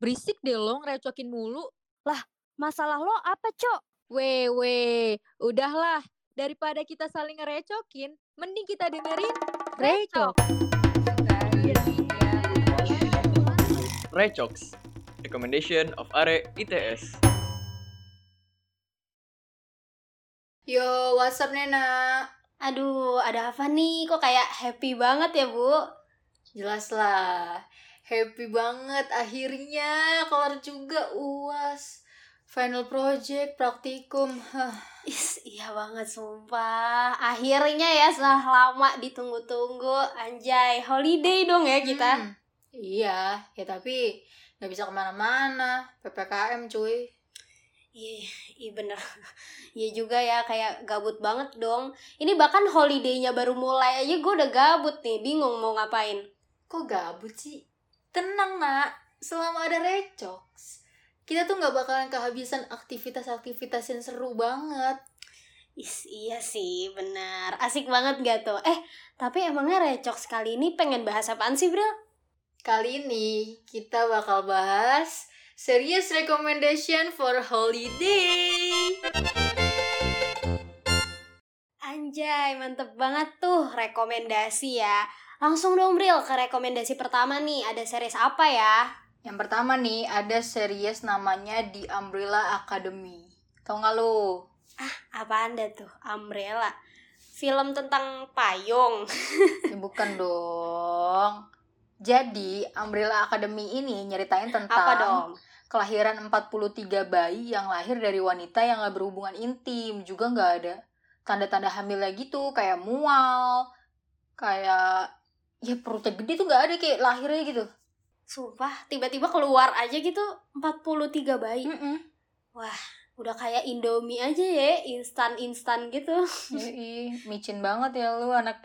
berisik deh lo ngerecokin mulu. Masalah lo apa, Cok? Weh, weh, udahlah. Daripada kita saling ngerecokin, mending kita dengerin Recok. Recox, recommendation of Are ITS. Yo, what's up Nena? Aduh, ada apa nih? Kok kayak happy banget ya, Bu? Jelas lah, happy banget akhirnya kelar juga UAS. Final project, praktikum. Is, iya banget sumpah. Akhirnya ya setelah lama ditunggu-tunggu, anjay, holiday dong ya kita. hmm. Iya, ya tapi nggak bisa ke mana-mana. PPKM cuy. Iya, iya bener. Iya juga ya, kayak gabut banget dong. Ini bahkan holiday-nya baru mulai aja gue udah gabut nih, bingung mau ngapain. Kok gabut sih? Tenang nak, selama ada Recox. Kita tuh nggak bakalan kehabisan aktivitas-aktivitas yang seru banget. Is, iya sih, benar. Asik banget gak tuh? Eh, tapi emangnya recok sekali ini pengen bahas apaan sih, Bro? Kali ini kita bakal bahas serious recommendation for holiday. Anjay, mantep banget tuh rekomendasi ya. Langsung dong, Bril, ke rekomendasi pertama nih. Ada series apa ya? Yang pertama nih ada series namanya The Umbrella Academy. Tau nggak lo? Apa anda tuh? Umbrella. Film tentang payung. Ya, bukan dong. Jadi Umbrella Academy ini nyeritain tentang Apa dong? kelahiran 43 bayi yang lahir dari wanita yang gak berhubungan intim. Juga nggak ada tanda-tanda hamilnya gitu, kayak mual, kayak ya perutnya gede tuh nggak ada kayak lahirnya gitu. Sumpah, tiba-tiba keluar aja gitu 43 bayi. Mm-mm. Udah kayak Indomie aja ya, instan-instan gitu. Yoi, micin banget ya lu anak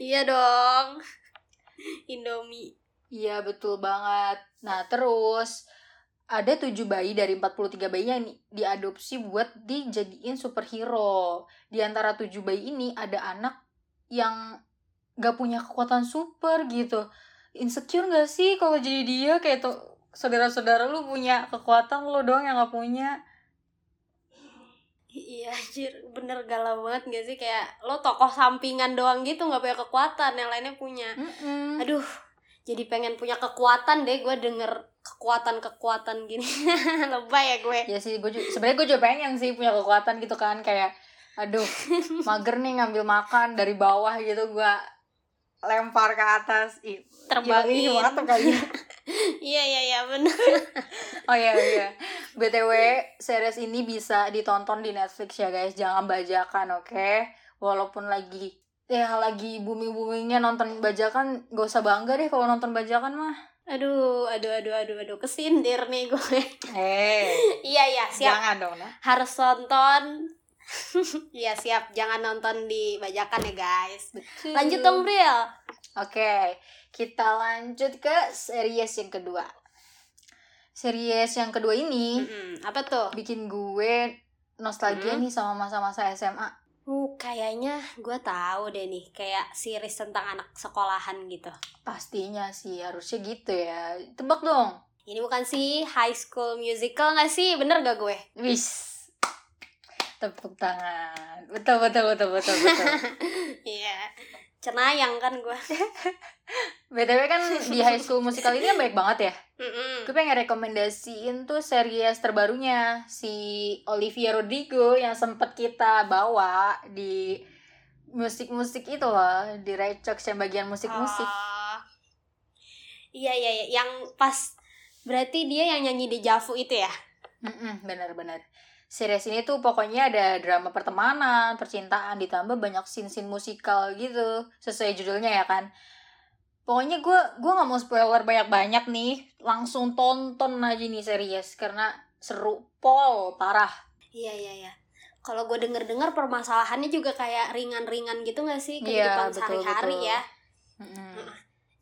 iya dong. Indomie. Iya betul banget. Nah terus ada tujuh bayi dari 43 bayi yang di- diadopsi buat dijadiin superhero. Di antara tujuh bayi ini ada anak yang gak punya kekuatan super gitu. Insecure gak sih kalau jadi dia kayak tuh saudara-saudara lu punya kekuatan lu doang yang gak punya. Iya anjir, bener galau banget gak sih? Kayak lo tokoh sampingan doang gitu gak punya kekuatan, yang lainnya punya. Mm-mm. Aduh, jadi pengen punya kekuatan deh gue denger kekuatan-kekuatan gini. Lebay ya gue. Ya sih, gue sebenarnya gue juga pengen sih punya kekuatan gitu kan kayak, aduh, mager nih ngambil makan dari bawah gitu gue lempar ke atas, Ih, Terbangin. gila, mantep kali ya. Iya, iya, iya bener. Oh iya iya, btw series ini bisa ditonton di Netflix ya guys, jangan bajakan oke, walaupun lagi ya lagi booming boomingnya nonton bajakan, gak usah bangga deh kalau nonton bajakan mah. Aduh, aduh, aduh, aduh, aduh, kesindir nih gue. Eh, iya, iya, siap. jangan dong nah. Harus nonton. Iya, siap. Jangan nonton di bajakan ya, guys. Betul. Lanjut dong, Bril. Oke, kita lanjut ke series yang kedua. Series yang kedua ini Mm-mm, Apa tuh? bikin gue nostalgia Hmm. nih sama masa-masa SMA. Uh, kayaknya gue tahu deh nih, kayak series tentang anak sekolahan gitu. Pastinya sih harusnya gitu ya. Tebak dong. Ini bukan sih High School Musical nggak sih? Bener gak gue? Wis. Tepuk tangan. Betul betul betul betul betul. Iya. Cenayang kan gue. BTW kan di High School Musical ini kan baik banget ya. Mm-mm. Gue pengen rekomendasiin tuh series terbarunya si Olivia Rodrigo yang sempet kita bawa di musik-musik itu loh, di Recox yang bagian musik-musik. Oh. Iya, iya, iya. Yang pas berarti dia yang nyanyi di Javu itu ya? Mm-mm, bener-bener. Series ini tuh pokoknya ada drama pertemanan, percintaan, ditambah banyak scene-scene musikal gitu, sesuai judulnya ya kan. Pokoknya gue gua nggak mau spoiler banyak-banyak nih, langsung tonton aja nih series karena seru pol parah. Iya, iya, iya. Kalau gue denger-dengar permasalahannya juga kayak ringan-ringan gitu gak sih? Iya, Kehidupan betul, sehari-hari betul. ya. Mm-mm.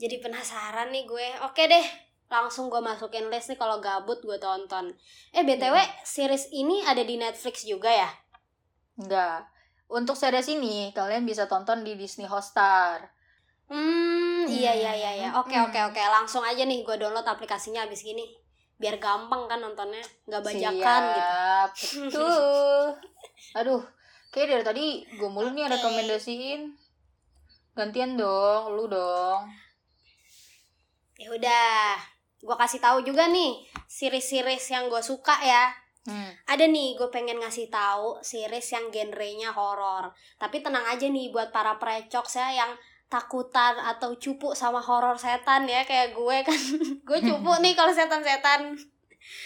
Jadi penasaran nih gue. Oke deh, langsung gue masukin list nih kalau gabut gue tonton. Eh btw, series ini ada di Netflix juga ya? Enggak. Untuk series ini kalian bisa tonton di Disney Hotstar. Hmm, Hmm, iya iya iya iya. Oke Hmm. oke oke. Langsung aja nih gue download aplikasinya abis gini. Biar gampang kan nontonnya, nggak bajakan gitu. Siap, betul. Aduh, kayak dari tadi gue mulu nih Oke. rekomendasiin. Gantian dong, lu dong. Ya udah, gue kasih tahu juga nih series-series yang gue suka ya. Hmm. Ada nih, gue pengen ngasih tahu series yang genrenya horor. Tapi tenang aja nih buat para precok saya yang takutan atau cupu sama horor setan ya kayak gue kan. gue cupu nih kalau setan-setan.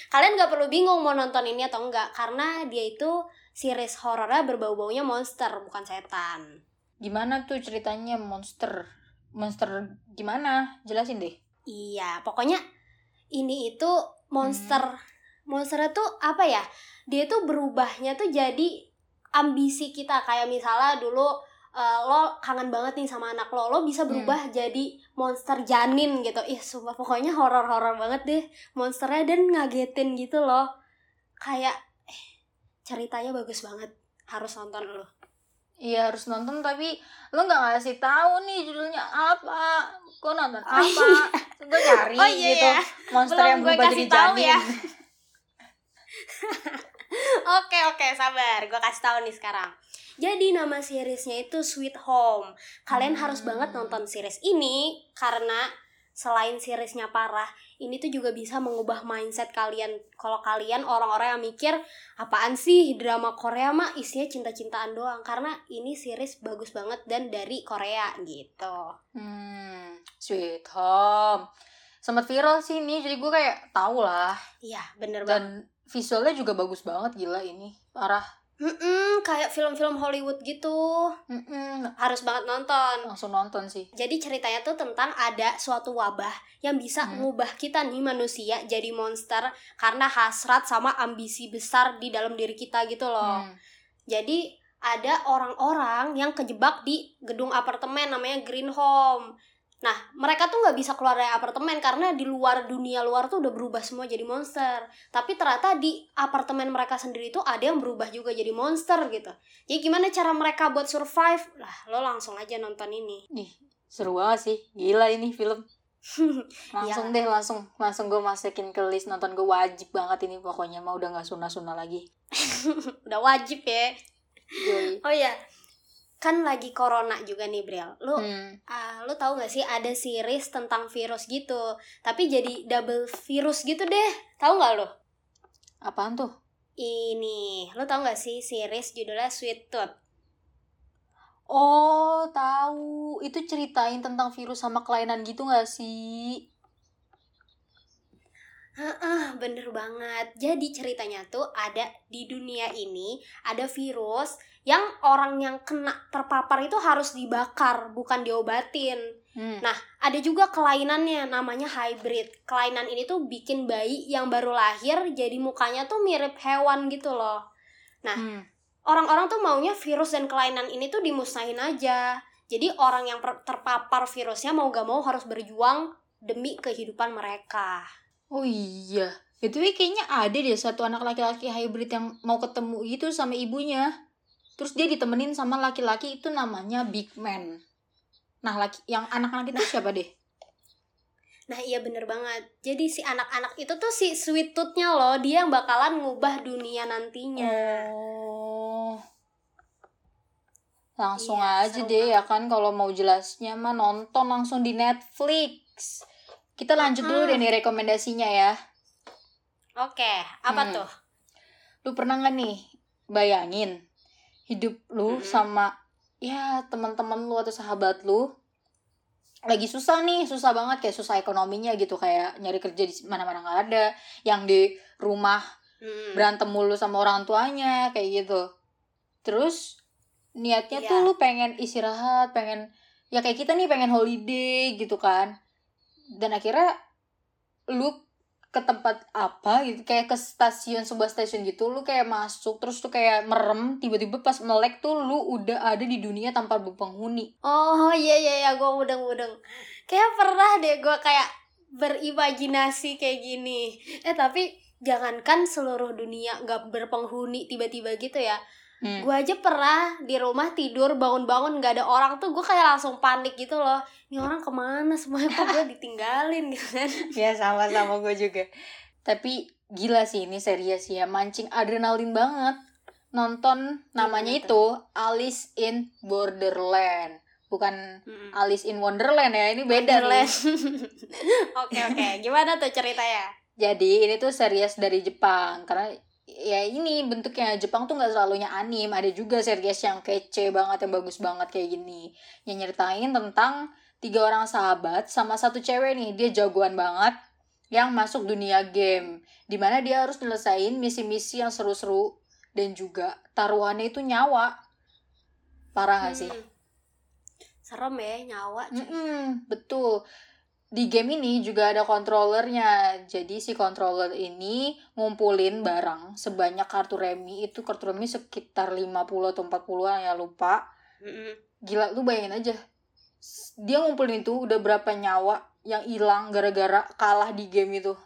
Kalian nggak perlu bingung mau nonton ini atau enggak karena dia itu series horornya berbau-baunya monster bukan setan. Gimana tuh ceritanya monster? Monster gimana? Jelasin deh. Iya, pokoknya ini itu monster. Monsternya tuh apa ya? Dia tuh berubahnya tuh jadi ambisi kita. Kayak misalnya dulu eh, lo kangen banget nih sama anak lo, lo bisa berubah jadi monster janin gitu. Ih, sumpah pokoknya horor-horor banget deh monsternya dan ngagetin gitu loh. Kayak eh, ceritanya bagus banget. Harus nonton lo. Iya harus nonton tapi lu nggak ngasih tahu nih judulnya apa. Gue nonton Oh, apa? Gue nyari Oh iya gitu. ya. Monster Belum yang gue berubah kasih jadi tahu janin. ya. Oke oke sabar, gue kasih tahu nih sekarang. Jadi nama seriesnya itu Sweet Home. Kalian Hmm. harus banget nonton series ini karena selain seriesnya parah, ini tuh juga bisa mengubah mindset kalian. Kalau kalian orang-orang yang mikir apaan sih drama Korea mah isinya cinta-cintaan doang. Karena ini series bagus banget dan dari Korea gitu. Hmm, Sweet Home. Sempat viral sih ini, jadi gue kayak tahu lah. Iya bener banget. Dan visualnya juga bagus banget gila ini. Parah. Mm-mm, kayak film-film Hollywood gitu. Mm-mm, Harus banget nonton. langsung nonton sih. Jadi ceritanya tuh tentang ada suatu wabah yang bisa mengubah kita nih manusia jadi monster karena hasrat sama ambisi besar di dalam diri kita gitu loh. Hmm. Jadi ada orang-orang yang kejebak di gedung apartemen namanya Green Home. Nah, mereka tuh nggak bisa keluar dari apartemen karena di luar dunia luar tuh udah berubah semua jadi monster. Tapi ternyata di apartemen mereka sendiri tuh ada yang berubah juga jadi monster gitu. Jadi gimana cara mereka buat survive? Lah, lo langsung aja nonton ini. Nih, seru banget sih. Gila ini film. Langsung Ya. deh, langsung langsung gue masukin ke list nonton gue wajib banget ini pokoknya mah udah nggak sunah-sunah lagi. Udah wajib ya. Yoi. Oh iya, kan lagi corona juga nih Bril. Lu Hmm. ah, lu tahu gak sih ada series tentang virus gitu, tapi jadi double virus gitu deh. Tahu nggak lo? Apaan tuh? Ini, lu tahu gak sih series judulnya Sweet Tooth? Oh, tahu. Itu ceritain tentang virus sama kelainan gitu gak sih? Heeh, bener banget. Jadi ceritanya tuh ada di dunia ini ada virus yang orang yang kena terpapar itu harus dibakar, bukan diobatin. Hmm. Nah, ada juga kelainannya namanya hybrid. Kelainan ini tuh bikin bayi yang baru lahir jadi mukanya tuh mirip hewan gitu loh. Hmm. Orang-orang tuh maunya virus dan kelainan ini tuh dimusnahin aja. Jadi orang yang terpapar virusnya mau gak mau harus berjuang demi kehidupan mereka. Oh iya. Itu kayaknya ada deh satu anak laki-laki hybrid yang mau ketemu gitu sama ibunya. Terus dia ditemenin sama laki-laki itu namanya Big Man. Nah, laki yang anak-anak itu siapa deh? Nah iya bener banget. Jadi si anak-anak itu tuh si sweet tooth-nya loh. Dia yang bakalan ngubah dunia nantinya. Oh. Langsung Iya, aja deh ya kan kalau mau jelasnya mah nonton langsung di Netflix. Kita lanjut dulu deh Mm-mm. nih rekomendasinya ya. Oke, apa Hmm. tuh? Lu pernah nggak nih bayangin hidup lu Mm-mm. sama ya teman-teman lu atau sahabat lu lagi susah nih, susah banget kayak susah ekonominya gitu kayak nyari kerja di mana-mana nggak ada, yang di rumah Hmm. berantem mulu sama orang tuanya kayak gitu. Terus niatnya Iya. tuh lu pengen istirahat, pengen ya kayak kita nih pengen holiday gitu kan. Dan akhirnya lu ke tempat apa gitu kayak ke stasiun sebuah stasiun gitu lu kayak masuk terus tuh kayak merem tiba-tiba pas melek tuh lu udah ada di dunia tanpa berpenghuni Oh iya iya iya, gue mudeng-mudeng. Kayak pernah deh gue kayak berimajinasi kayak gini. Eh tapi jangankan seluruh dunia nggak berpenghuni tiba-tiba gitu ya. Hmm. gue aja pernah di rumah tidur bangun-bangun nggak ada orang tuh gue kayak langsung panik gitu loh. Ini orang ke mana semuanya? Kok gue ditinggalin gitu kan? Ya sama-sama gue juga. Tapi gila sih ini serius ya. Mancing adrenalin banget. Nonton namanya Gimana itu Alice in Borderland. Bukan Mm-mm. Alice in Wonderland ya ini beda Wonderland. nih oke oke. Gimana tuh ceritanya? Jadi ini tuh series dari Jepang. Karena ya ini bentuknya Jepang tuh nggak selalunya anim ada juga series yang kece banget yang bagus banget kayak gini yang nyeritain tentang tiga orang sahabat sama satu cewek nih dia jagoan banget yang masuk dunia game di mana dia harus nyelesain misi-misi yang seru-seru dan juga taruhannya itu nyawa parah gak sih Hmm. serem ya nyawa cuy. Mm-mm, betul. Di game ini juga ada controllernya. Jadi si controller ini ngumpulin barang sebanyak kartu remi itu kartu remi sekitar 50 atau 40-an ya lupa. Gila lu bayangin aja. Dia ngumpulin itu udah berapa nyawa yang hilang gara-gara kalah di game itu.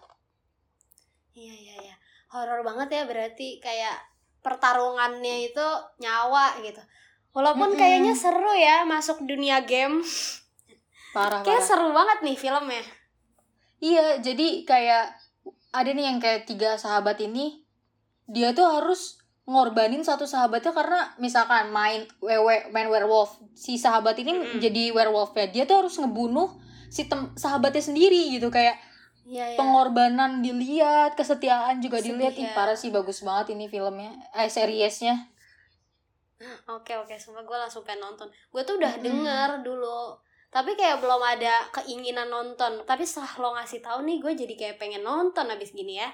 iya iya iya horor banget ya berarti kayak pertarungannya itu nyawa gitu walaupun Mm-mm. kayaknya seru ya masuk dunia game Parah kayak parah. seru banget nih filmnya Iya, jadi kayak ada nih yang kayak tiga sahabat ini dia tuh harus ngorbanin satu sahabatnya karena misalkan main wewe main werewolf si sahabat ini Mm-mm. jadi werewolf ya dia tuh harus ngebunuh si tem- sahabatnya sendiri gitu kayak iya iya pengorbanan dilihat kesetiaan juga Sedih dilihat Ih, ya. parah sih bagus banget ini filmnya eh seriesnya oke oke semua gue langsung pengen nonton gue tuh udah Mm-mm. denger dulu tapi kayak belum ada keinginan nonton. Tapi setelah lo ngasih tahu nih gue jadi kayak pengen nonton abis gini ya.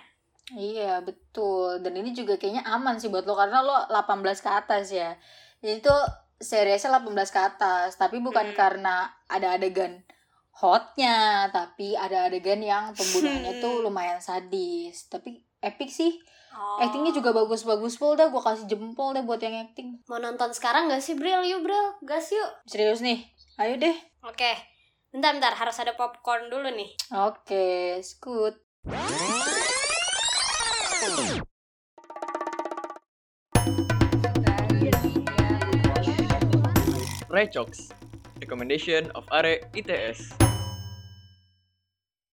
Iya betul. Dan ini juga kayaknya aman sih buat lo karena lo 18 ke atas ya. Jadi tuh seriesnya 18 ke atas tapi bukan Hmm. karena ada adegan hotnya tapi ada adegan yang pembunuhannya tuh Hmm. lumayan sadis. Tapi epic sih. Oh. actingnya juga bagus-bagus full dah gue kasih jempol deh buat yang acting. Mau nonton sekarang gak sih Bril? Yuk Bril. Gas yuk. Serius nih? Ayo deh oke bentar bentar. Harus ada popcorn dulu nih. Oke scoot. Recox, recommendation of Are ITS.